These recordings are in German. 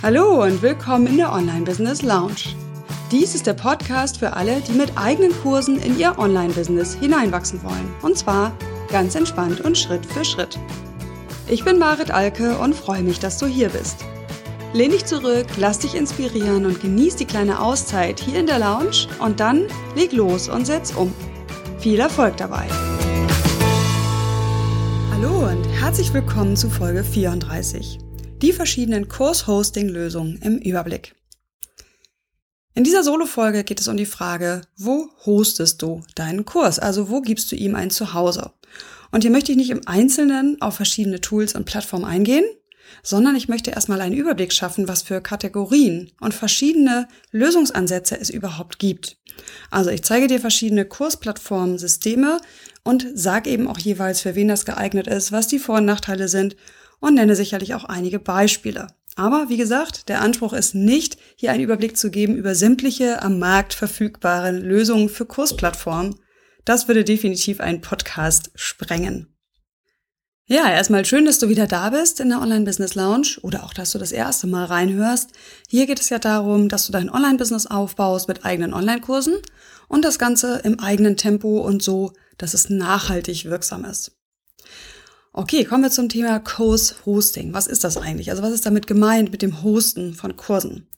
Hallo und willkommen in der Online Business Lounge. Dies ist der Podcast für alle, die mit eigenen Kursen in ihr Online-Business hineinwachsen wollen. Und zwar ganz entspannt und Schritt für Schritt. Ich bin Marit Alke und freue mich, dass du hier bist. Lehn dich zurück, lass dich inspirieren und genieß die kleine Auszeit hier in der Lounge und dann leg los und setz um. Viel Erfolg dabei! Hallo und herzlich willkommen zu Folge 34. Die verschiedenen Kurs-Hosting-Lösungen im Überblick. In dieser Solo-Folge geht es um die Frage, wo hostest du deinen Kurs? Also wo gibst du ihm ein Zuhause? Und hier möchte ich nicht im Einzelnen auf verschiedene Tools und Plattformen eingehen, sondern ich möchte erstmal einen Überblick schaffen, was für Kategorien und verschiedene Lösungsansätze es überhaupt gibt. Also ich zeige dir verschiedene Kursplattformen, Systeme und sage eben auch jeweils, für wen das geeignet ist, was die Vor- und Nachteile sind und nenne sicherlich auch einige Beispiele. Aber wie gesagt, der Anspruch ist nicht, hier einen Überblick zu geben über sämtliche am Markt verfügbaren Lösungen für Kursplattformen. Das würde definitiv einen Podcast sprengen. Ja, erstmal schön, dass du wieder da bist in der Online Business Lounge oder auch, dass du das erste Mal reinhörst. Hier geht es ja darum, dass du dein Online-Business aufbaust mit eigenen Online-Kursen und das Ganze im eigenen Tempo und so, dass es nachhaltig wirksam ist. Okay, kommen wir zum Thema Kurs Hosting. Was ist das eigentlich? Also was ist damit gemeint mit dem Hosten von Kursen?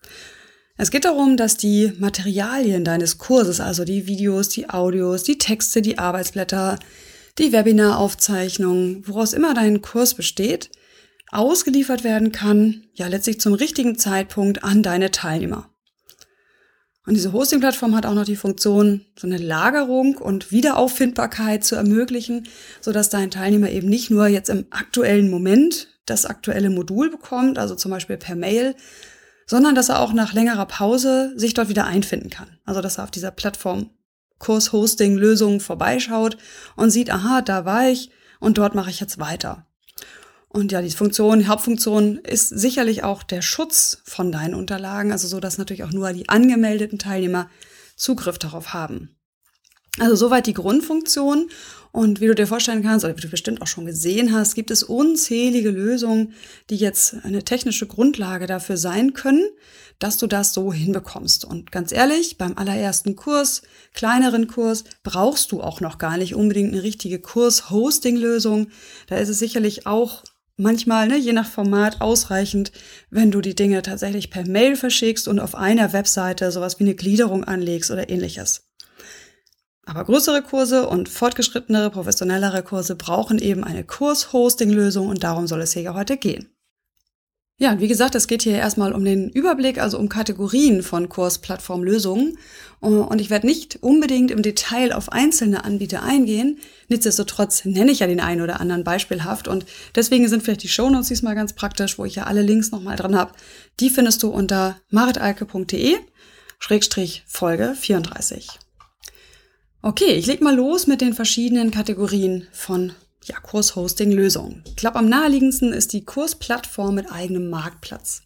Es geht darum, dass die Materialien deines Kurses, also die Videos, die Audios, die Texte, die Arbeitsblätter, die Webinaraufzeichnungen, woraus immer dein Kurs besteht, ausgeliefert werden kann, ja letztlich zum richtigen Zeitpunkt an deine Teilnehmer. Und diese Hosting-Plattform hat auch noch die Funktion, so eine Lagerung und Wiederauffindbarkeit zu ermöglichen, so dass dein Teilnehmer eben nicht nur jetzt im aktuellen Moment das aktuelle Modul bekommt, also zum Beispiel per Mail, sondern dass er auch nach längerer Pause sich dort wieder einfinden kann. Also dass er auf dieser Plattform Kurs-Hosting-Lösungen vorbeischaut und sieht, aha, da war ich und dort mache ich jetzt weiter. Und ja, die Funktion, die Hauptfunktion ist sicherlich auch der Schutz von deinen Unterlagen, also so, dass natürlich auch nur die angemeldeten Teilnehmer Zugriff darauf haben. Also soweit die Grundfunktion. Und wie du dir vorstellen kannst, oder wie du bestimmt auch schon gesehen hast, gibt es unzählige Lösungen, die jetzt eine technische Grundlage dafür sein können, dass du das so hinbekommst. Und ganz ehrlich, beim allerersten Kurs, kleineren Kurs, brauchst du auch noch gar nicht unbedingt eine richtige Kurs-Hosting-Lösung. Da ist es sicherlich auch manchmal, ne, je nach Format ausreichend, wenn du die Dinge tatsächlich per Mail verschickst und auf einer Webseite sowas wie eine Gliederung anlegst oder ähnliches. Aber größere Kurse und fortgeschrittenere, professionellere Kurse brauchen eben eine Kurs-Hosting-Lösung und darum soll es hier ja heute gehen. Ja, wie gesagt, es geht hier erstmal um den Überblick, also um Kategorien von Kursplattformlösungen. Und ich werde nicht unbedingt im Detail auf einzelne Anbieter eingehen. Nichtsdestotrotz nenne ich ja den einen oder anderen beispielhaft. Und deswegen sind vielleicht die Shownotes diesmal ganz praktisch, wo ich ja alle Links nochmal dran habe. Die findest du unter maritalke.de Schrägstrich Folge 34. Okay, ich leg mal los mit den verschiedenen Kategorien von ja, Kurshosting-Lösungen. Ich glaube, am naheliegendsten ist die Kursplattform mit eigenem Marktplatz.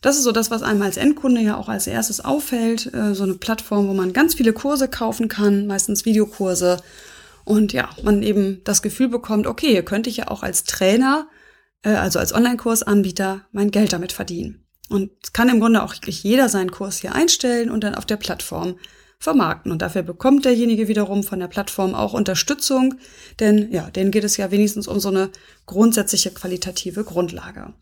Das ist so das, was einem als Endkunde ja auch als erstes auffällt. Äh, so eine Plattform, wo man ganz viele Kurse kaufen kann, meistens Videokurse. Und ja, man eben das Gefühl bekommt, okay, hier könnte ich ja auch als Trainer, äh, also als Online-Kursanbieter, mein Geld damit verdienen. Und kann im Grunde auch wirklich jeder seinen Kurs hier einstellen und dann auf der Plattform vermarkten. Und dafür bekommt derjenige wiederum von der Plattform auch Unterstützung, denn ja, denen geht es ja wenigstens um so eine grundsätzliche qualitative Grundlage.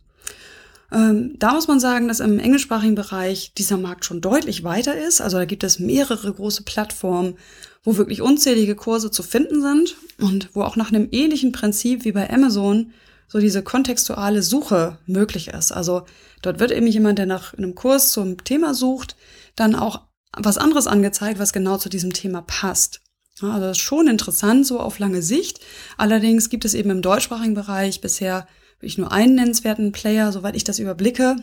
Ähm, da muss man sagen, dass im englischsprachigen Bereich dieser Markt schon deutlich weiter ist. Also da gibt es mehrere große Plattformen, wo wirklich unzählige Kurse zu finden sind und wo auch nach einem ähnlichen Prinzip wie bei Amazon so diese kontextuale Suche möglich ist. Also dort wird eben jemand, der nach einem Kurs zum Thema sucht, dann auch was anderes angezeigt, was genau zu diesem Thema passt. Also das ist schon interessant, so auf lange Sicht. Allerdings gibt es eben im deutschsprachigen Bereich bisher wirklich nur einen nennenswerten Player, soweit ich das überblicke.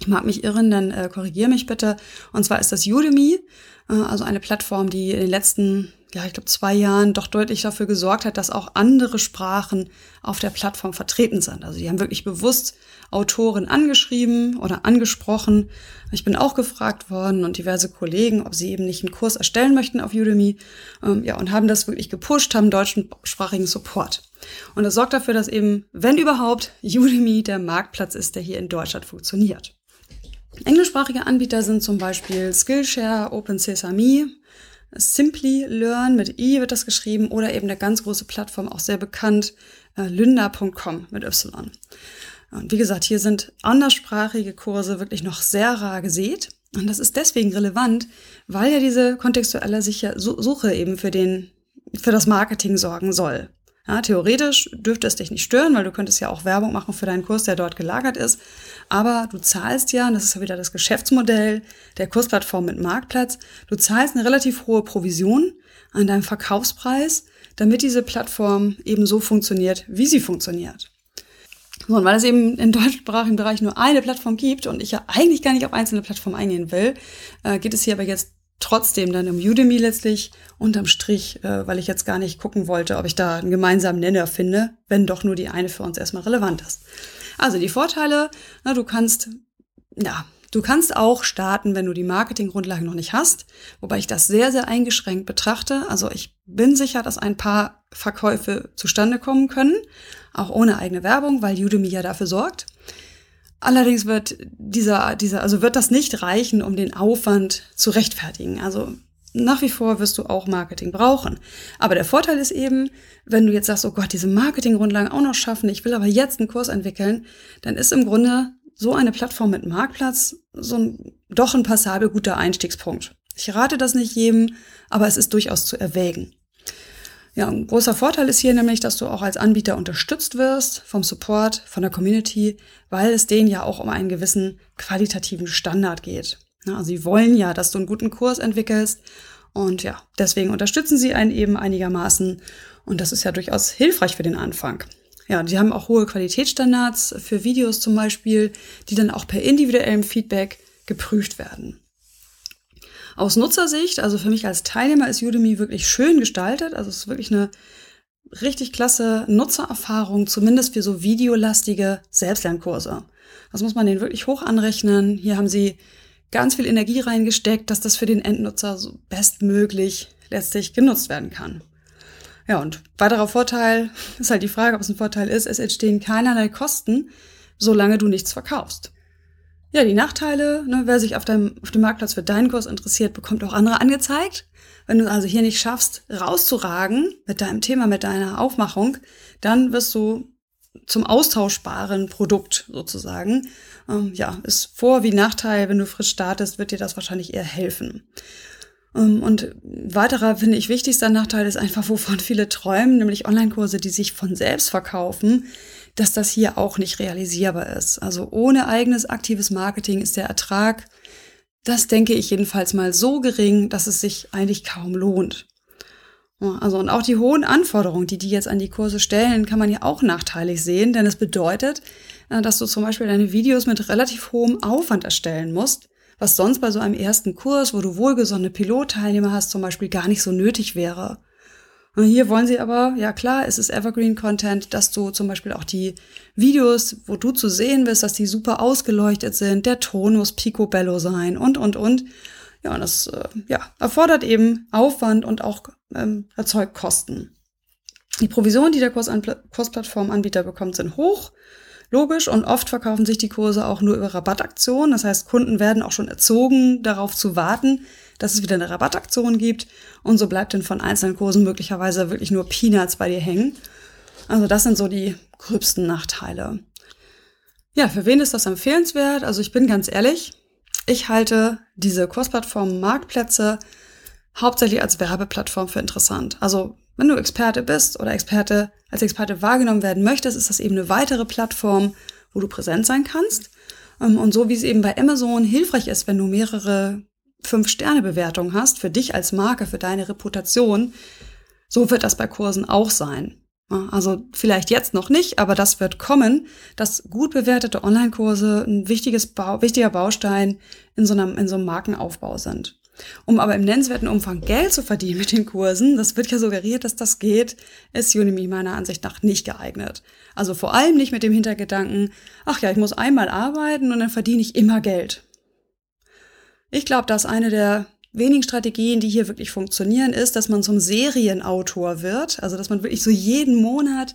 Ich mag mich irren, dann äh, korrigiere mich bitte. Und zwar ist das Udemy, äh, also eine Plattform, die in den letzten ja, ich glaube, zwei Jahren doch deutlich dafür gesorgt hat, dass auch andere Sprachen auf der Plattform vertreten sind. Also die haben wirklich bewusst Autoren angeschrieben oder angesprochen. Ich bin auch gefragt worden und diverse Kollegen, ob sie eben nicht einen Kurs erstellen möchten auf Udemy. Ähm, ja, und haben das wirklich gepusht, haben deutschsprachigen Support. Und das sorgt dafür, dass eben, wenn überhaupt, Udemy der Marktplatz ist, der hier in Deutschland funktioniert. Englischsprachige Anbieter sind zum Beispiel Skillshare, Open Sesame, Simply Learn mit i wird das geschrieben oder eben eine ganz große Plattform, auch sehr bekannt, äh, lynda.com mit y. Und wie gesagt, hier sind anderssprachige Kurse wirklich noch sehr rar gesät. Und das ist deswegen relevant, weil ja diese kontextuelle Suche eben für den, für das Marketing sorgen soll. Ja, theoretisch dürfte es dich nicht stören, weil du könntest ja auch Werbung machen für deinen Kurs, der dort gelagert ist. Aber du zahlst ja, und das ist ja wieder das Geschäftsmodell der Kursplattform mit Marktplatz, du zahlst eine relativ hohe Provision an deinem Verkaufspreis, damit diese Plattform eben so funktioniert, wie sie funktioniert. So, und weil es eben im deutschsprachigen Bereich nur eine Plattform gibt und ich ja eigentlich gar nicht auf einzelne Plattformen eingehen will, äh, geht es hier aber jetzt trotzdem dann um Udemy letztlich unterm Strich, äh, weil ich jetzt gar nicht gucken wollte, ob ich da einen gemeinsamen Nenner finde, wenn doch nur die eine für uns erstmal relevant ist. Also die Vorteile, na, du kannst, ja, du kannst auch starten, wenn du die Marketinggrundlagen noch nicht hast, wobei ich das sehr, sehr eingeschränkt betrachte. Also ich bin sicher, dass ein paar Verkäufe zustande kommen können, auch ohne eigene Werbung, weil Udemy ja dafür sorgt. Allerdings wird dieser, dieser, also wird das nicht reichen, um den Aufwand zu rechtfertigen. Also nach wie vor wirst du auch Marketing brauchen. Aber der Vorteil ist eben, wenn du jetzt sagst, oh Gott, diese Marketinggrundlagen auch noch schaffen, ich will aber jetzt einen Kurs entwickeln, dann ist im Grunde so eine Plattform mit Marktplatz so ein, doch ein passabel guter Einstiegspunkt. Ich rate das nicht jedem, aber es ist durchaus zu erwägen. Ja, ein großer Vorteil ist hier nämlich, dass du auch als Anbieter unterstützt wirst vom Support, von der Community, weil es denen ja auch um einen gewissen qualitativen Standard geht. Also sie wollen ja, dass du einen guten Kurs entwickelst und ja, deswegen unterstützen sie einen eben einigermaßen und das ist ja durchaus hilfreich für den Anfang. Ja, die haben auch hohe Qualitätsstandards für Videos zum Beispiel, die dann auch per individuellem Feedback geprüft werden. Aus Nutzersicht, also für mich als Teilnehmer ist Udemy wirklich schön gestaltet. Also es ist wirklich eine richtig klasse Nutzererfahrung, zumindest für so videolastige Selbstlernkurse. Das muss man denen wirklich hoch anrechnen. Hier haben sie ganz viel Energie reingesteckt, dass das für den Endnutzer so bestmöglich letztlich genutzt werden kann. Ja, und weiterer Vorteil ist halt die Frage, ob es ein Vorteil ist, es entstehen keinerlei Kosten, solange du nichts verkaufst. Ja, die Nachteile, ne, wer sich auf, deinem, auf dem Marktplatz für deinen Kurs interessiert, bekommt auch andere angezeigt. Wenn du also hier nicht schaffst, rauszuragen mit deinem Thema, mit deiner Aufmachung, dann wirst du zum austauschbaren Produkt sozusagen. Ähm, ja, ist Vor- wie Nachteil, wenn du frisch startest, wird dir das wahrscheinlich eher helfen. Ähm, und weiterer, finde ich, wichtigster Nachteil ist einfach, wovon viele träumen, nämlich Online-Kurse, die sich von selbst verkaufen dass das hier auch nicht realisierbar ist. Also ohne eigenes aktives Marketing ist der Ertrag, das denke ich jedenfalls mal so gering, dass es sich eigentlich kaum lohnt. Also und auch die hohen Anforderungen, die die jetzt an die Kurse stellen, kann man ja auch nachteilig sehen, denn es bedeutet, äh, dass du zum Beispiel deine Videos mit relativ hohem Aufwand erstellen musst, was sonst bei so einem ersten Kurs, wo du wohlgesonnene Pilotteilnehmer hast, zum Beispiel gar nicht so nötig wäre. Und hier wollen sie aber, ja klar, es ist Evergreen Content, dass du zum Beispiel auch die Videos, wo du zu sehen bist, dass die super ausgeleuchtet sind, der Ton muss picobello sein und, und, und. Ja, und das äh, ja, erfordert eben Aufwand und auch ähm, erzeugt Kosten. Die Provisionen, die der Kursplattformanbieter bekommt, sind hoch. Logisch und oft verkaufen sich die Kurse auch nur über Rabattaktionen. Das heißt, Kunden werden auch schon erzogen, darauf zu warten, dass es wieder eine Rabattaktion gibt und so bleibt dann von einzelnen Kursen möglicherweise wirklich nur Peanuts bei dir hängen. Also das sind so die gröbsten Nachteile. Ja, für wen ist das empfehlenswert? Also ich bin ganz ehrlich, ich halte diese Kursplattformen Marktplätze hauptsächlich als Werbeplattform für interessant. Also wenn du Experte bist oder Experte als Experte wahrgenommen werden möchtest, ist das eben eine weitere Plattform, wo du präsent sein kannst. Ähm, und so wie es eben bei Amazon hilfreich ist, wenn du mehrere Fünf-Sterne-Bewertung hast, für dich als Marke, für deine Reputation, so wird das bei Kursen auch sein. Also vielleicht jetzt noch nicht, aber das wird kommen, dass gut bewertete Online-Kurse ein wichtiges Bau, wichtiger Baustein in so, einem, in so einem Markenaufbau sind. Um aber im nennenswerten Umfang Geld zu verdienen mit den Kursen, das wird ja suggeriert, dass das geht, ist Udemy meiner Ansicht nach nicht geeignet. Also vor allem nicht mit dem Hintergedanken, ach ja, ich muss einmal arbeiten und dann verdiene ich immer Geld. Ich glaube, dass eine der wenigen Strategien, die hier wirklich funktionieren, ist, dass man zum Serienautor wird. Also, dass man wirklich so jeden Monat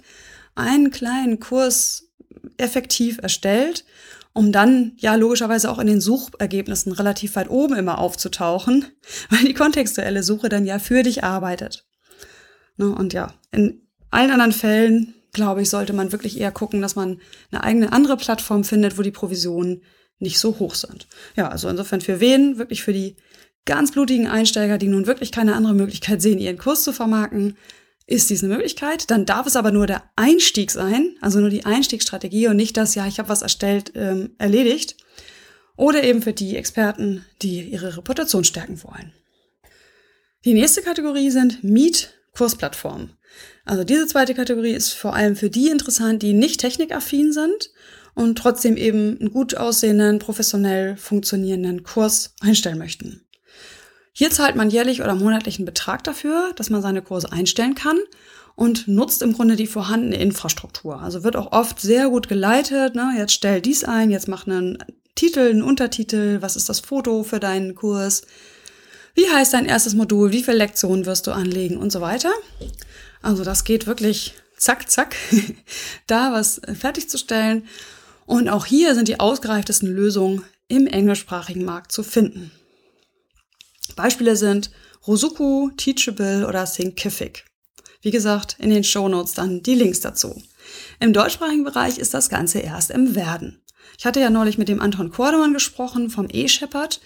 einen kleinen Kurs effektiv erstellt um dann ja logischerweise auch in den Suchergebnissen relativ weit oben immer aufzutauchen, weil die kontextuelle Suche dann ja für dich arbeitet. Ne, und ja, in allen anderen Fällen, glaube ich, sollte man wirklich eher gucken, dass man eine eigene andere Plattform findet, wo die Provisionen nicht so hoch sind. Ja, also insofern für wen? Wirklich für die ganz blutigen Einsteiger, die nun wirklich keine andere Möglichkeit sehen, ihren Kurs zu vermarkten, ist dies eine Möglichkeit. Dann darf es aber nur der Einstieg sein, also nur die Einstiegsstrategie und nicht das, ja, ich habe was erstellt, ähm, erledigt. Oder eben für die Experten, die ihre Reputation stärken wollen. Die nächste Kategorie sind Miet-Kursplattformen. Also diese zweite Kategorie ist vor allem für die interessant, die nicht technikaffin sind und trotzdem eben einen gut aussehenden, professionell funktionierenden Kurs einstellen möchten. Hier zahlt man jährlich oder monatlichen Betrag dafür, dass man seine Kurse einstellen kann und nutzt im Grunde die vorhandene Infrastruktur. Also wird auch oft sehr gut geleitet. Ne? Jetzt stell dies ein, jetzt mach einen Titel, einen Untertitel, was ist das Foto für deinen Kurs, wie heißt dein erstes Modul, wie viele Lektionen wirst du anlegen und so weiter. Also das geht wirklich zack, zack, da was fertigzustellen. Und auch hier sind die ausgereiftesten Lösungen im englischsprachigen Markt zu finden. Beispiele sind Rosuku, Teachable oder Thinkific. Wie gesagt, in den Show Notes dann die Links dazu. Im deutschsprachigen Bereich ist das Ganze erst im Werden. Ich hatte ja neulich mit dem Anton Kordemann gesprochen vom E-Shepherd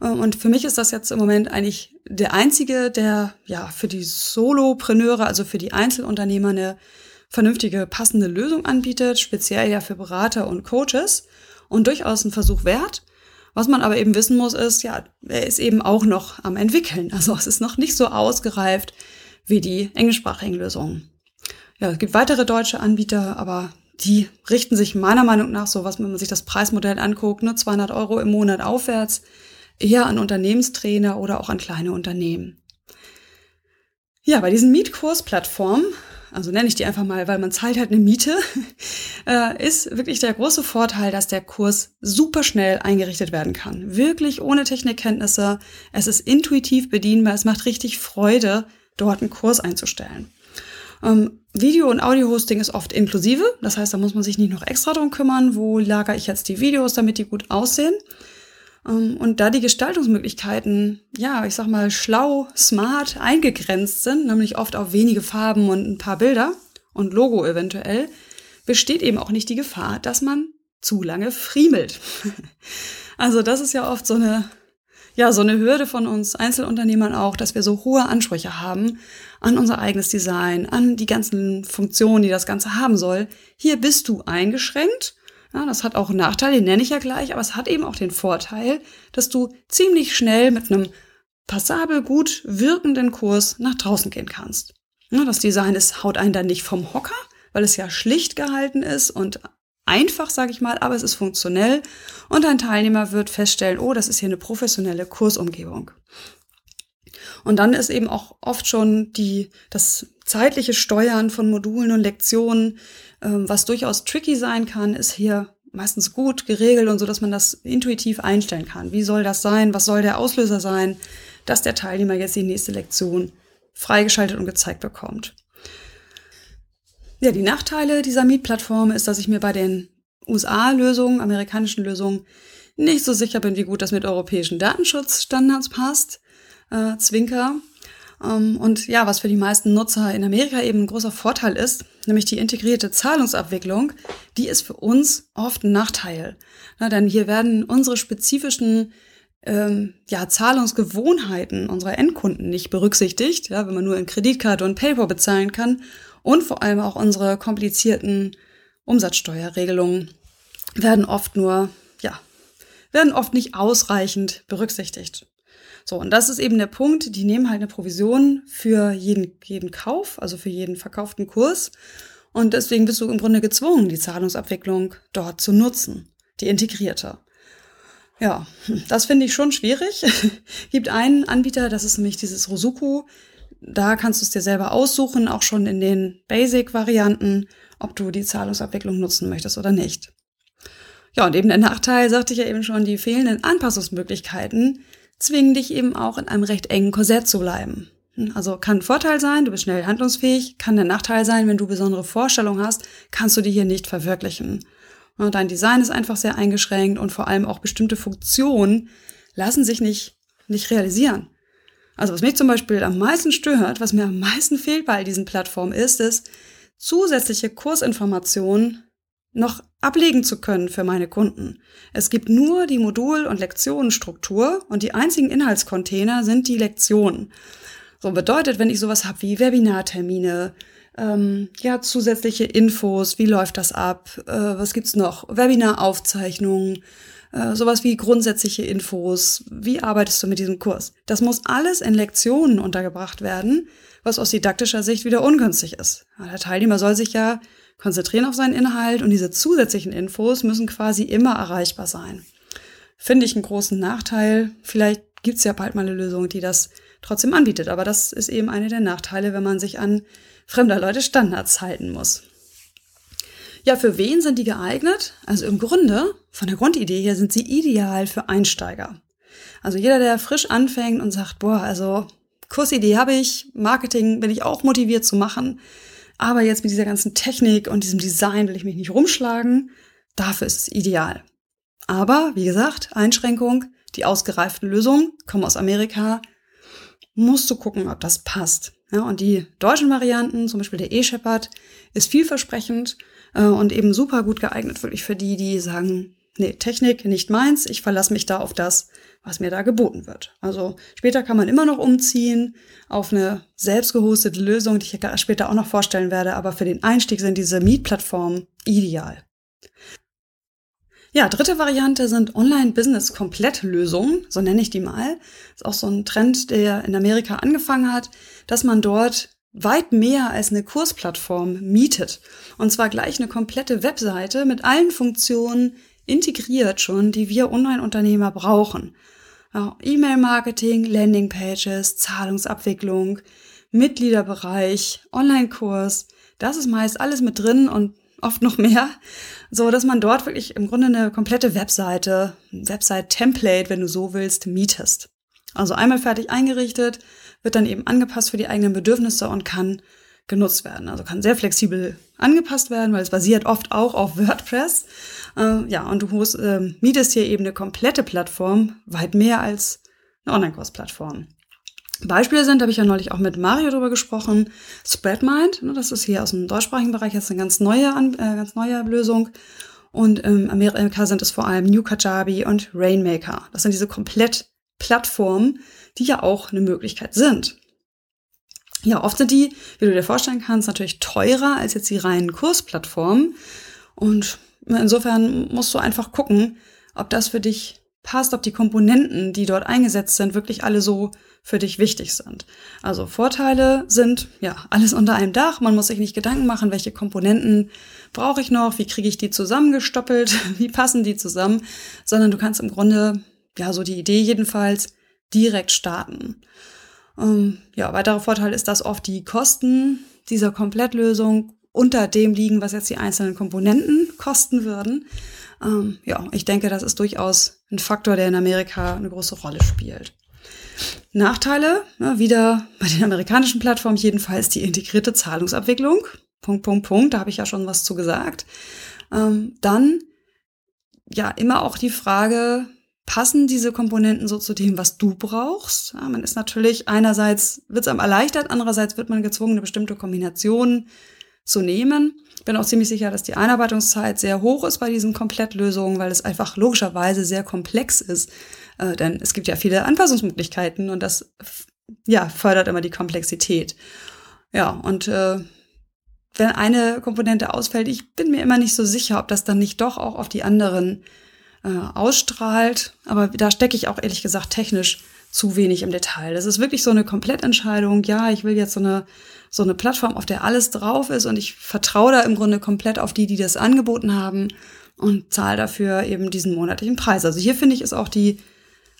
und für mich ist das jetzt im Moment eigentlich der einzige, der ja für die Solopreneure, also für die Einzelunternehmer eine vernünftige, passende Lösung anbietet, speziell ja für Berater und Coaches und durchaus ein Versuch wert. Was man aber eben wissen muss, ist, ja, er ist eben auch noch am entwickeln. Also es ist noch nicht so ausgereift wie die englischsprachigen Lösungen. Ja, es gibt weitere deutsche Anbieter, aber die richten sich meiner Meinung nach so, was wenn man sich das Preismodell anguckt, nur 200 Euro im Monat aufwärts, eher an Unternehmenstrainer oder auch an kleine Unternehmen. Ja, bei diesen Mietkursplattformen also nenne ich die einfach mal, weil man zahlt halt eine Miete, äh, ist wirklich der große Vorteil, dass der Kurs super schnell eingerichtet werden kann. Wirklich ohne Technikkenntnisse. Es ist intuitiv bedienbar. Es macht richtig Freude, dort einen Kurs einzustellen. Ähm, Video- und Audio-Hosting ist oft inklusive. Das heißt, da muss man sich nicht noch extra drum kümmern. Wo lagere ich jetzt die Videos, damit die gut aussehen? Ähm, und da die Gestaltungsmöglichkeiten, ja, ich sag mal, schlau, smart eingegrenzt sind, nämlich oft auf wenige Farben und ein paar Bilder und Logo eventuell, besteht eben auch nicht die Gefahr, dass man zu lange friemelt. also das ist ja oft so eine, ja, so eine Hürde von uns Einzelunternehmern auch, dass wir so hohe Ansprüche haben an unser eigenes Design, an die ganzen Funktionen, die das Ganze haben soll. Hier bist du eingeschränkt ja, das hat auch einen Nachteil, den nenne ich ja gleich, aber es hat eben auch den Vorteil, dass du ziemlich schnell mit einem passabel gut wirkenden Kurs nach draußen gehen kannst. Ja, das Design ist, haut einen dann nicht vom Hocker, weil es ja schlicht gehalten ist und einfach, sage ich mal, aber es ist funktionell und ein Teilnehmer wird feststellen, oh, das ist hier eine professionelle Kursumgebung. Und dann ist eben auch oft schon die, das zeitliche Steuern von Modulen und Lektionen was durchaus tricky sein kann, ist hier meistens gut geregelt und so, dass man das intuitiv einstellen kann. Wie soll das sein? Was soll der Auslöser sein, dass der Teilnehmer jetzt die nächste Lektion freigeschaltet und gezeigt bekommt? Ja, die Nachteile dieser Mietplattform ist, dass ich mir bei den USA-Lösungen, amerikanischen Lösungen, nicht so sicher bin, wie gut das mit europäischen Datenschutzstandards passt. Äh, Zwinker. Ähm, und ja, was für die meisten Nutzer in Amerika eben ein großer Vorteil ist, nämlich die integrierte Zahlungsabwicklung, die ist für uns oft ein Nachteil. Na, denn hier werden unsere spezifischen ähm, ja, Zahlungsgewohnheiten unserer Endkunden nicht berücksichtigt, ja, wenn man nur in Kreditkarte und PayPal bezahlen kann und vor allem auch unsere komplizierten Umsatzsteuerregelungen werden oft nur, ja, werden oft nicht ausreichend berücksichtigt. So, und das ist eben der Punkt, die nehmen halt eine Provision für jeden, jeden Kauf, also für jeden verkauften Kurs. Und deswegen bist du im Grunde gezwungen, die Zahlungsabwicklung dort zu nutzen, die integrierte. Ja, das finde ich schon schwierig. Gibt einen Anbieter, das ist nämlich dieses Rosuku. Da kannst du es dir selber aussuchen, auch schon in den Basic-Varianten, ob du die Zahlungsabwicklung nutzen möchtest oder nicht. Ja, und eben der Nachteil, sagte ich ja eben schon, die fehlenden Anpassungsmöglichkeiten zwingen dich eben auch in einem recht engen Korsett zu bleiben. Also kann ein Vorteil sein, du bist schnell handlungsfähig, kann der Nachteil sein, wenn du besondere Vorstellungen hast, kannst du die hier nicht verwirklichen. Dein Design ist einfach sehr eingeschränkt und vor allem auch bestimmte Funktionen lassen sich nicht, nicht realisieren. Also was mich zum Beispiel am meisten stört, was mir am meisten fehlt bei all diesen Plattformen ist es, zusätzliche Kursinformationen noch ablegen zu können für meine Kunden. Es gibt nur die Modul- und Lektionenstruktur und die einzigen Inhaltscontainer sind die Lektionen. So bedeutet, wenn ich sowas habe wie Webinartermine, ähm, ja, zusätzliche Infos, wie läuft das ab, äh, was gibt's noch, Webinaraufzeichnungen, äh, sowas wie grundsätzliche Infos, wie arbeitest du mit diesem Kurs. Das muss alles in Lektionen untergebracht werden, was aus didaktischer Sicht wieder ungünstig ist. Der Teilnehmer soll sich ja konzentrieren auf seinen Inhalt und diese zusätzlichen Infos müssen quasi immer erreichbar sein. Finde ich einen großen Nachteil. Vielleicht gibt's ja bald mal eine Lösung, die das trotzdem anbietet. Aber das ist eben eine der Nachteile, wenn man sich an fremder Leute Standards halten muss. Ja, für wen sind die geeignet? Also im Grunde, von der Grundidee her, sind sie ideal für Einsteiger. Also jeder, der frisch anfängt und sagt, boah, also Kursidee habe ich, Marketing bin ich auch motiviert zu machen, aber jetzt mit dieser ganzen Technik und diesem Design will ich mich nicht rumschlagen, dafür ist es ideal. Aber, wie gesagt, Einschränkung, die ausgereiften Lösungen kommen aus Amerika, musst du gucken, ob das passt. Ja, und die deutschen Varianten, zum Beispiel der E-Shepherd, ist vielversprechend äh, und eben super gut geeignet wirklich für die, die sagen, nee, Technik nicht meins, ich verlasse mich da auf das, was mir da geboten wird. Also später kann man immer noch umziehen auf eine selbst gehostete Lösung, die ich später auch noch vorstellen werde, aber für den Einstieg sind diese Mietplattformen ideal. Ja, dritte Variante sind Online-Business-Komplettlösungen, so nenne ich die mal. Ist auch so ein Trend, der in Amerika angefangen hat, dass man dort weit mehr als eine Kursplattform mietet. Und zwar gleich eine komplette Webseite mit allen Funktionen integriert schon, die wir Online-Unternehmer brauchen. E-Mail-Marketing, Landing-Pages, Zahlungsabwicklung, Mitgliederbereich, Online-Kurs. Das ist meist alles mit drin und oft noch mehr, so dass man dort wirklich im Grunde eine komplette Webseite, Website-Template, wenn du so willst, mietest. Also einmal fertig eingerichtet, wird dann eben angepasst für die eigenen Bedürfnisse und kann genutzt werden. Also kann sehr flexibel angepasst werden, weil es basiert oft auch auf WordPress. Äh, ja, und du musst, äh, mietest hier eben eine komplette Plattform, weit mehr als eine Online-Kurs-Plattform. Beispiele sind, habe ich ja neulich auch mit Mario drüber gesprochen, Spreadmind, ne, das ist hier aus dem deutschsprachigen Bereich jetzt eine ganz neue, äh, ganz neue Lösung. Und in Amerika sind es vor allem New Kajabi und Rainmaker. Das sind diese komplett Plattformen, die ja auch eine Möglichkeit sind. Ja, oft sind die, wie du dir vorstellen kannst, natürlich teurer als jetzt die reinen Kursplattformen. Und insofern musst du einfach gucken, ob das für dich passt, ob die Komponenten, die dort eingesetzt sind, wirklich alle so für dich wichtig sind. Also Vorteile sind, ja, alles unter einem Dach. Man muss sich nicht Gedanken machen, welche Komponenten brauche ich noch, wie kriege ich die zusammengestoppelt, wie passen die zusammen, sondern du kannst im Grunde, ja, so die Idee jedenfalls, direkt starten. Ähm, ja, weiterer Vorteil ist, dass oft die Kosten dieser Komplettlösung unter dem liegen, was jetzt die einzelnen Komponenten kosten würden. Ähm, ja, ich denke, das ist durchaus ein Faktor, der in Amerika eine große Rolle spielt. Nachteile, ja, wieder bei den amerikanischen Plattformen jedenfalls die integrierte Zahlungsabwicklung. Punkt, Punkt, Punkt, da habe ich ja schon was zu gesagt. Ähm, dann ja immer auch die Frage, passen diese Komponenten so zu dem, was du brauchst? Ja, man ist natürlich einerseits wird es einem erleichtert, andererseits wird man gezwungen, eine bestimmte Kombination zu nehmen. Bin auch ziemlich sicher, dass die Einarbeitungszeit sehr hoch ist bei diesen Komplettlösungen, weil es einfach logischerweise sehr komplex ist. Äh, denn es gibt ja viele Anpassungsmöglichkeiten und das ja, fördert immer die Komplexität. Ja, und äh, wenn eine Komponente ausfällt, ich bin mir immer nicht so sicher, ob das dann nicht doch auch auf die anderen äh, ausstrahlt. Aber da stecke ich auch ehrlich gesagt technisch zu wenig im Detail. Das ist wirklich so eine Komplettentscheidung. Ja, ich will jetzt so eine, so eine Plattform, auf der alles drauf ist und ich vertraue da im Grunde komplett auf die, die das angeboten haben und zahle dafür eben diesen monatlichen Preis. Also hier finde ich ist auch die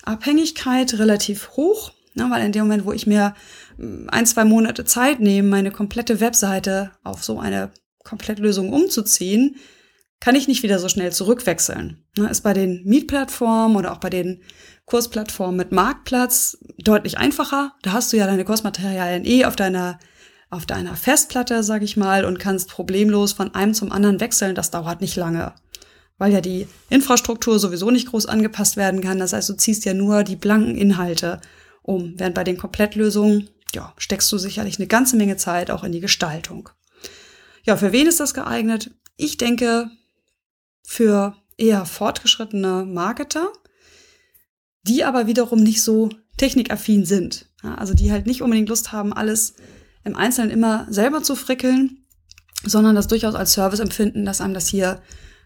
Abhängigkeit relativ hoch, ne, weil in dem Moment, wo ich mir hm, ein, zwei Monate Zeit nehme, meine komplette Webseite auf so eine Komplettlösung umzuziehen, kann ich nicht wieder so schnell zurückwechseln. Ne, ist bei den Mietplattformen oder auch bei den Kursplattformen mit Marktplatz deutlich einfacher. Da hast du ja deine Kursmaterialien eh auf deiner auf deiner Festplatte, sag ich mal, und kannst problemlos von einem zum anderen wechseln. Das dauert nicht lange weil ja die Infrastruktur sowieso nicht groß angepasst werden kann. Das heißt, du ziehst ja nur die blanken Inhalte um. Während bei den Komplettlösungen, ja, steckst du sicherlich eine ganze Menge Zeit auch in die Gestaltung. Ja, für wen ist das geeignet? Ich denke, für eher fortgeschrittene Marketer, die aber wiederum nicht so technikaffin sind. Ja, also die halt nicht unbedingt Lust haben, alles im Einzelnen immer selber zu frickeln, sondern das durchaus als Service empfinden, dass einem das hier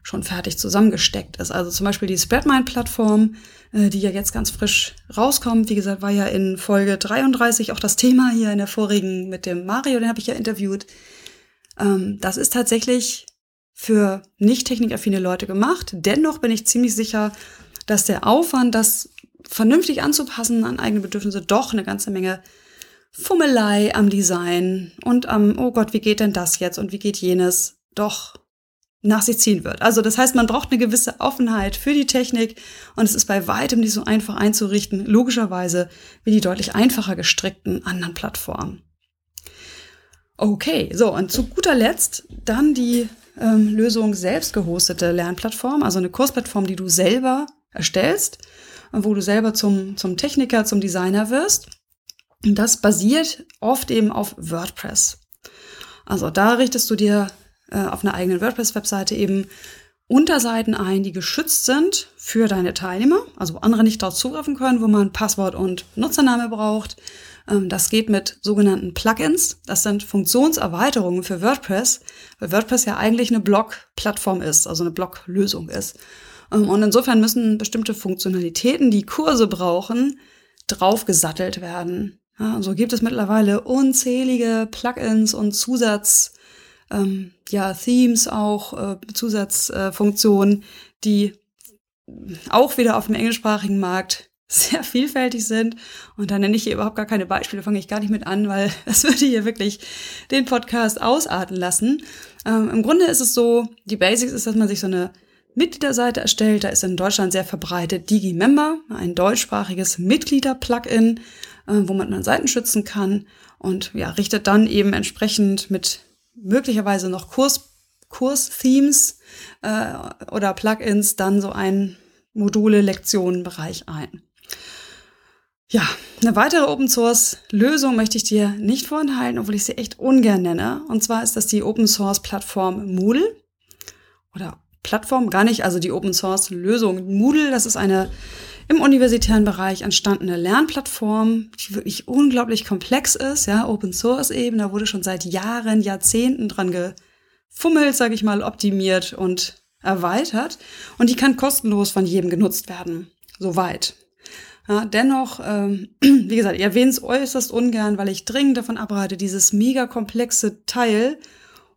schon fertig zusammengesteckt ist. Also zum Beispiel die Spreadmind-Plattform, äh, die ja jetzt ganz frisch rauskommt. Wie gesagt, war ja in Folge 33 auch das Thema hier in der vorigen mit dem Mario, den habe ich ja interviewt. Ähm, das ist tatsächlich für nicht technikaffine Leute gemacht. Dennoch bin ich ziemlich sicher, dass der Aufwand, das vernünftig anzupassen an eigene Bedürfnisse, doch eine ganze Menge Fummelei am Design und am, oh Gott, wie geht denn das jetzt und wie geht jenes, doch nach sich ziehen wird. Also das heißt, man braucht eine gewisse Offenheit für die Technik und es ist bei weitem nicht so einfach einzurichten, logischerweise wie die deutlich einfacher gestrickten anderen Plattformen. Okay, so und zu guter Letzt dann die ähm, Lösung selbst gehostete Lernplattform, also eine Kursplattform, die du selber erstellst, wo du selber zum, zum Techniker, zum Designer wirst. Und das basiert oft eben auf WordPress. Also da richtest du dir äh, auf einer eigenen WordPress-Webseite eben Unterseiten ein, die geschützt sind für deine Teilnehmer, also andere nicht darauf zugreifen können, wo man Passwort und Nutzername braucht. Ähm, das geht mit sogenannten Plugins. Das sind Funktionserweiterungen für WordPress, weil WordPress ja eigentlich eine Blog-Plattform ist, also eine Blog-Lösung ist. Ähm, und insofern müssen bestimmte Funktionalitäten, die Kurse brauchen, draufgesattelt werden. Ja, so gibt es mittlerweile unzählige Plugins und Zusatz ähm, ja, Themes auch, äh, Zusatzfunktionen, äh, die auch wieder auf dem englischsprachigen Markt sehr vielfältig sind. Und da nenne ich hier überhaupt gar keine Beispiele, fange ich gar nicht mit an, weil das würde hier wirklich den Podcast ausarten lassen. Ähm, Im Grunde ist es so, die Basics ist, dass man sich so eine Mitgliederseite erstellt. Da ist in Deutschland sehr verbreitet DigiMember, ein deutschsprachiges Mitglieder-Plugin, äh, wo man dann Seiten schützen kann und ja, richtet dann eben entsprechend mit möglicherweise noch Kurs, Kurs-Themes äh, oder Plugins dann so einen Module-Lektionen-Bereich ein. Ja, eine weitere Open Source Lösung möchte ich dir nicht vorenthalten, obwohl ich sie echt ungern nenne. Und zwar ist das die Open Source Plattform Moodle oder Plattform gar nicht, also die Open Source Lösung Moodle. Das ist eine im universitären Bereich entstandene Lernplattform, die wirklich unglaublich komplex ist, ja, Open Source eben, da wurde schon seit Jahren, Jahrzehnten dran gefummelt, sage ich mal, optimiert und erweitert und die kann kostenlos von jedem genutzt werden, soweit. Ja, dennoch, ähm, wie gesagt, ich erwähne es äußerst ungern, weil ich dringend davon abrate, dieses mega komplexe Teil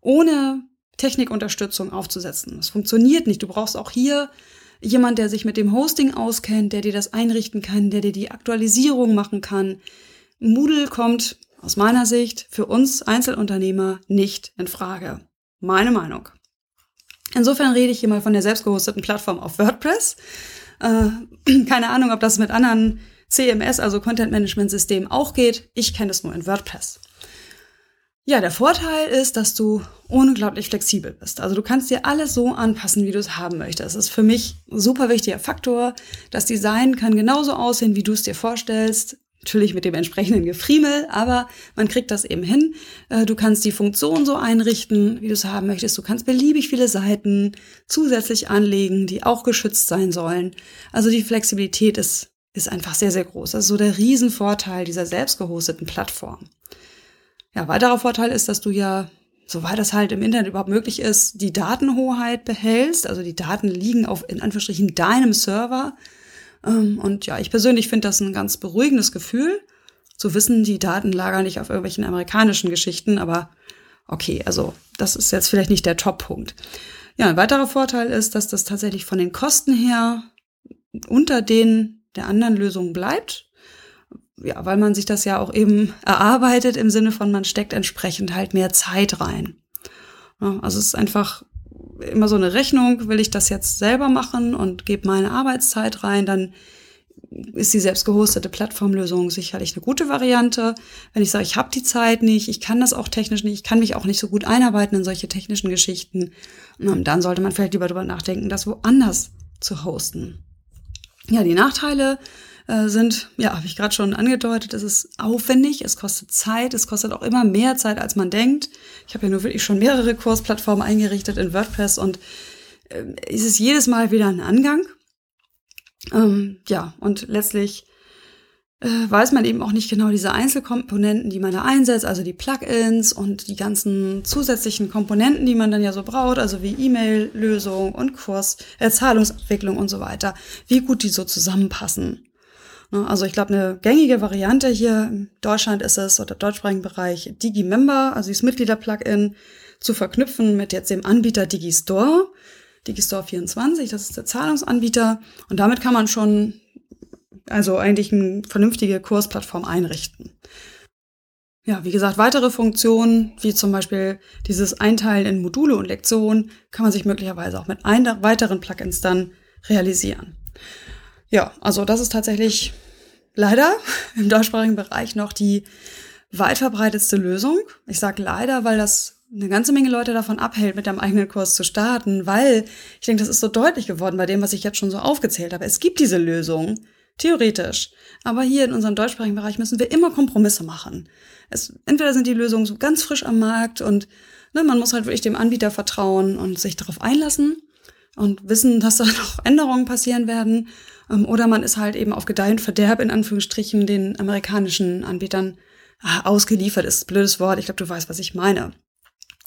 ohne Technikunterstützung aufzusetzen. Das funktioniert nicht. Du brauchst auch hier jemand, der sich mit dem Hosting auskennt, der dir das einrichten kann, der dir die Aktualisierung machen kann. Moodle kommt aus meiner Sicht für uns Einzelunternehmer nicht in Frage. Meine Meinung. Insofern rede ich hier mal von der selbstgehosteten Plattform auf WordPress. Äh, keine Ahnung, ob das mit anderen CMS, also Content Management Systemen auch geht. Ich kenne es nur in WordPress. Ja, der Vorteil ist, dass du unglaublich flexibel bist. Also du kannst dir alles so anpassen, wie du es haben möchtest. Das ist für mich ein super wichtiger Faktor. Das Design kann genauso aussehen, wie du es dir vorstellst. Natürlich mit dem entsprechenden Gefriemel, aber man kriegt das eben hin. Äh, du kannst die Funktion so einrichten, wie du es haben möchtest. Du kannst beliebig viele Seiten zusätzlich anlegen, die auch geschützt sein sollen. Also die Flexibilität ist, ist einfach sehr, sehr groß. Das ist so der Riesenvorteil dieser selbstgehosteten Plattform. Ja, weiterer Vorteil ist, dass du ja, soweit das halt im Internet überhaupt möglich ist, die Datenhoheit behältst. Also die Daten liegen auf, in Anführungsstrichen, deinem Server. Ähm, und ja, ich persönlich finde das ein ganz beruhigendes Gefühl, zu wissen, die Daten lagern nicht auf irgendwelchen amerikanischen Geschichten, aber okay, also das ist jetzt vielleicht nicht der Top-Punkt. Ja, ein weiterer Vorteil ist, dass das tatsächlich von den Kosten her unter den der anderen Lösungen bleibt ja, weil man sich das ja auch eben erarbeitet im Sinne von, man steckt entsprechend halt mehr Zeit rein. Also es ist einfach immer so eine Rechnung, will ich das jetzt selber machen und gebe meine Arbeitszeit rein, dann ist die selbst gehostete Plattformlösung sicherlich eine gute Variante. Wenn ich sage, ich habe die Zeit nicht, ich kann das auch technisch nicht, ich kann mich auch nicht so gut einarbeiten in solche technischen Geschichten, ähm, dann sollte man vielleicht lieber darüber nachdenken, das woanders zu hosten. Ja, die Nachteile äh, sind, ja, habe ich gerade schon angedeutet, es ist aufwendig, es kostet Zeit, es kostet auch immer mehr Zeit, als man denkt. Ich habe ja nur wirklich schon mehrere Kursplattformen eingerichtet in WordPress und äh, es ist jedes Mal wieder ein Angang. Ähm, ja, und letztlich äh, weiß man eben auch nicht genau diese Einzelkomponenten, die man da einsetzt, also die Plugins und die ganzen zusätzlichen Komponenten, die man dann ja so braucht, also wie E-Mail-Lösung und Kurs, äh, Zahlungsabwicklung und so weiter, wie gut die so zusammenpassen. Ne, also ich glaube, eine gängige Variante hier in Deutschland ist es, oder deutschsprachigen Bereich, DigiMember, also dieses Mitglieder-Plugin, zu verknüpfen mit jetzt dem Anbieter Digistore. Digistore 24, das ist der Zahlungsanbieter. Und damit kann man schon also eigentlich eine vernünftige Kursplattform einrichten. Ja, wie gesagt, weitere Funktionen, wie zum Beispiel dieses Einteilen in Module und Lektionen, kann man sich möglicherweise auch mit weiteren Plugins dann realisieren. Ja, also das ist tatsächlich leider im deutschsprachigen Bereich noch die weit verbreitetste Lösung. Ich sage leider, weil das eine ganze Menge Leute davon abhält, mit einem eigenen Kurs zu starten, weil ich denke, das ist so deutlich geworden bei dem, was ich jetzt schon so aufgezählt habe. Es gibt diese Lösung, theoretisch. Aber hier in unserem deutschsprachigen Bereich müssen wir immer Kompromisse machen. Es, entweder sind die Lösungen so ganz frisch am Markt und ne, man muss halt wirklich dem Anbieter vertrauen und sich darauf einlassen und wissen, dass da noch Änderungen passieren werden. Ähm, oder man ist halt eben auf Gedeih und Verderb in Anführungsstrichen den amerikanischen Anbietern ah, ausgeliefert, ist ein blödes Wort. Ich glaube, du weißt, was ich meine.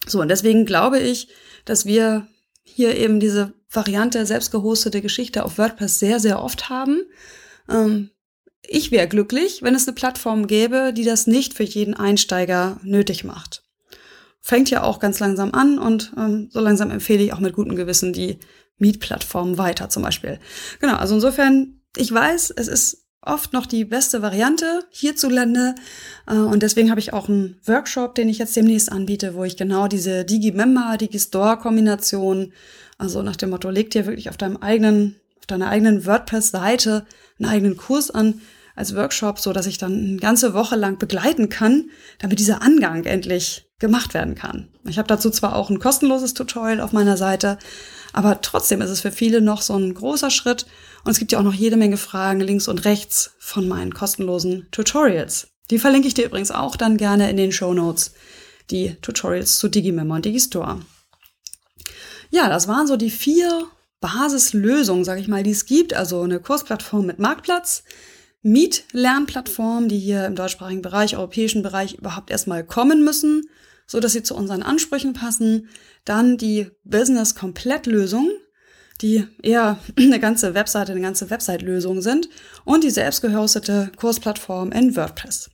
So, und deswegen glaube ich, dass wir hier eben diese Variante selbstgehostete Geschichte auf WordPress sehr, sehr oft haben. Ähm, ich wäre glücklich, wenn es eine Plattform gäbe, die das nicht für jeden Einsteiger nötig macht. Fängt ja auch ganz langsam an und ähm, so langsam empfehle ich auch mit gutem Gewissen die Mietplattform weiter zum Beispiel. Genau, also insofern, ich weiß, es ist oft noch die beste Variante hierzulande. Äh, und deswegen habe ich auch einen Workshop, den ich jetzt demnächst anbiete, wo ich genau diese Digi-Member, Digi-Store-Kombination, also nach dem Motto, leg dir wirklich auf deinem eigenen, auf deiner eigenen WordPress-Seite einen eigenen Kurs an als Workshop, so dass ich dann eine ganze Woche lang begleiten kann, damit dieser Angang endlich gemacht werden kann. Ich habe dazu zwar auch ein kostenloses Tutorial auf meiner Seite, aber trotzdem ist es für viele noch so ein großer Schritt. Und es gibt ja auch noch jede Menge Fragen links und rechts von meinen kostenlosen Tutorials. Die verlinke ich dir übrigens auch dann gerne in den Show Notes. Die Tutorials zu Digimember und Digistore. Ja, das waren so die vier Basislösungen, sage ich mal, die es gibt. Also eine Kursplattform mit Marktplatz, Miet-Lernplattformen, die hier im deutschsprachigen Bereich, europäischen Bereich überhaupt erstmal kommen müssen so dass sie zu unseren Ansprüchen passen. Dann die Business-Komplettlösung, die eher eine ganze Webseite, eine ganze Website-Lösung sind und die selbst gehostete Kursplattform in WordPress.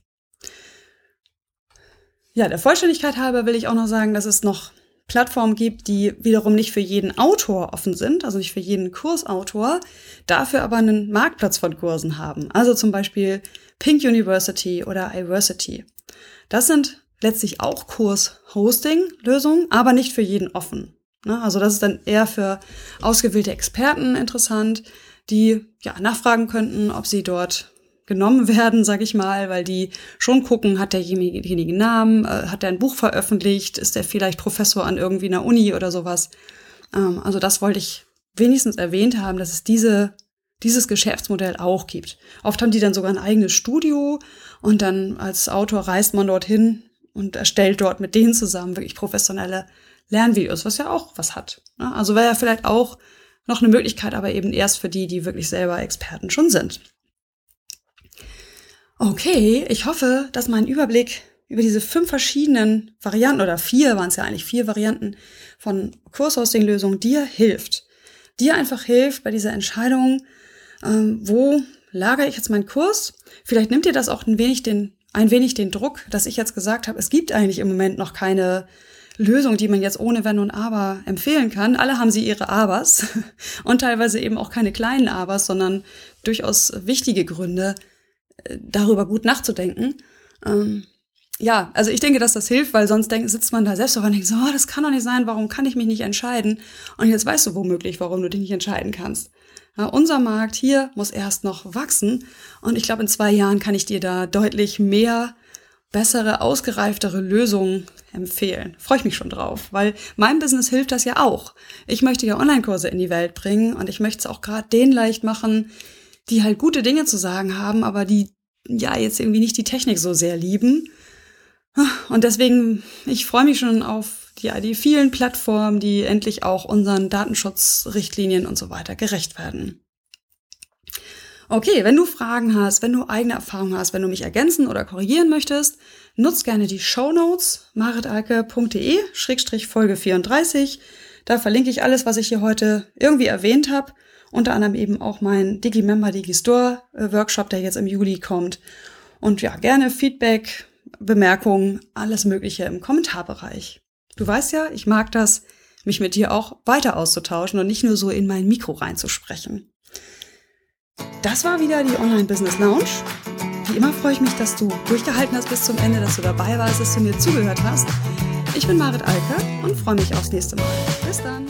Ja, der Vollständigkeit halber will ich auch noch sagen, dass es noch Plattformen gibt, die wiederum nicht für jeden Autor offen sind, also nicht für jeden Kursautor, dafür aber einen Marktplatz von Kursen haben. Also zum Beispiel Pink University oder iversity. Das sind letztlich auch Kurs-Hosting-Lösung, aber nicht für jeden offen. Ne? Also das ist dann eher für ausgewählte Experten interessant, die ja nachfragen könnten, ob sie dort genommen werden, sag ich mal, weil die schon gucken, hat derjenige Namen, äh, hat er ein Buch veröffentlicht, ist er vielleicht Professor an irgendwie einer Uni oder sowas. Ähm, also das wollte ich wenigstens erwähnt haben, dass es diese dieses Geschäftsmodell auch gibt. Oft haben die dann sogar ein eigenes Studio und dann als Autor reist man dorthin und erstellt dort mit denen zusammen wirklich professionelle Lernvideos, was ja auch was hat. Ne? Also wäre ja vielleicht auch noch eine Möglichkeit, aber eben erst für die, die wirklich selber Experten schon sind. Okay, ich hoffe, dass mein Überblick über diese fünf verschiedenen Varianten oder vier waren es ja eigentlich vier Varianten von Kurshosting-Lösungen dir hilft. Dir einfach hilft bei dieser Entscheidung, ähm, wo lagere ich jetzt meinen Kurs? Vielleicht nimmt dir das auch ein wenig den ein wenig den Druck, dass ich jetzt gesagt habe, es gibt eigentlich im Moment noch keine Lösung, die man jetzt ohne Wenn und Aber empfehlen kann. Alle haben sie ihre Abers und teilweise eben auch keine kleinen Abers, sondern durchaus wichtige Gründe, darüber gut nachzudenken. Ähm, ja, also ich denke, dass das hilft, weil sonst denk, sitzt man da selbst und denkt so, oh, das kann doch nicht sein, warum kann ich mich nicht entscheiden? Und jetzt weißt du womöglich, warum du dich nicht entscheiden kannst. Ja, unser Markt hier muss erst noch wachsen und ich glaube, in zwei Jahren kann ich dir da deutlich mehr bessere, ausgereiftere Lösungen empfehlen. Freue ich mich schon drauf, weil mein Business hilft das ja auch. Ich möchte ja Online-Kurse in die Welt bringen und ich möchte es auch gerade denen leicht machen, die halt gute Dinge zu sagen haben, aber die ja jetzt irgendwie nicht die Technik so sehr lieben. Und deswegen, ich freue mich schon auf ja, die vielen Plattformen, die endlich auch unseren Datenschutzrichtlinien und so weiter gerecht werden. Okay, wenn du Fragen hast, wenn du eigene Erfahrungen hast, wenn du mich ergänzen oder korrigieren möchtest, nutzt gerne die Show Notes maritalke.de-folge 34. Da verlinke ich alles, was ich hier heute irgendwie erwähnt habe. Unter anderem eben auch mein Digi-Member Digi-Store äh, Workshop, der jetzt im Juli kommt. Und ja, gerne Feedback, Bemerkungen, alles Mögliche im Kommentarbereich. Du weißt ja, ich mag das, mich mit dir auch weiter auszutauschen und nicht nur so in mein Mikro reinzusprechen. Das war wieder die Online Business Lounge. Wie immer freue ich mich, dass du durchgehalten hast bis zum Ende, dass du dabei warst, dass du mir zugehört hast. Ich bin Marit Alke und freue mich aufs nächste Mal. Bis dann.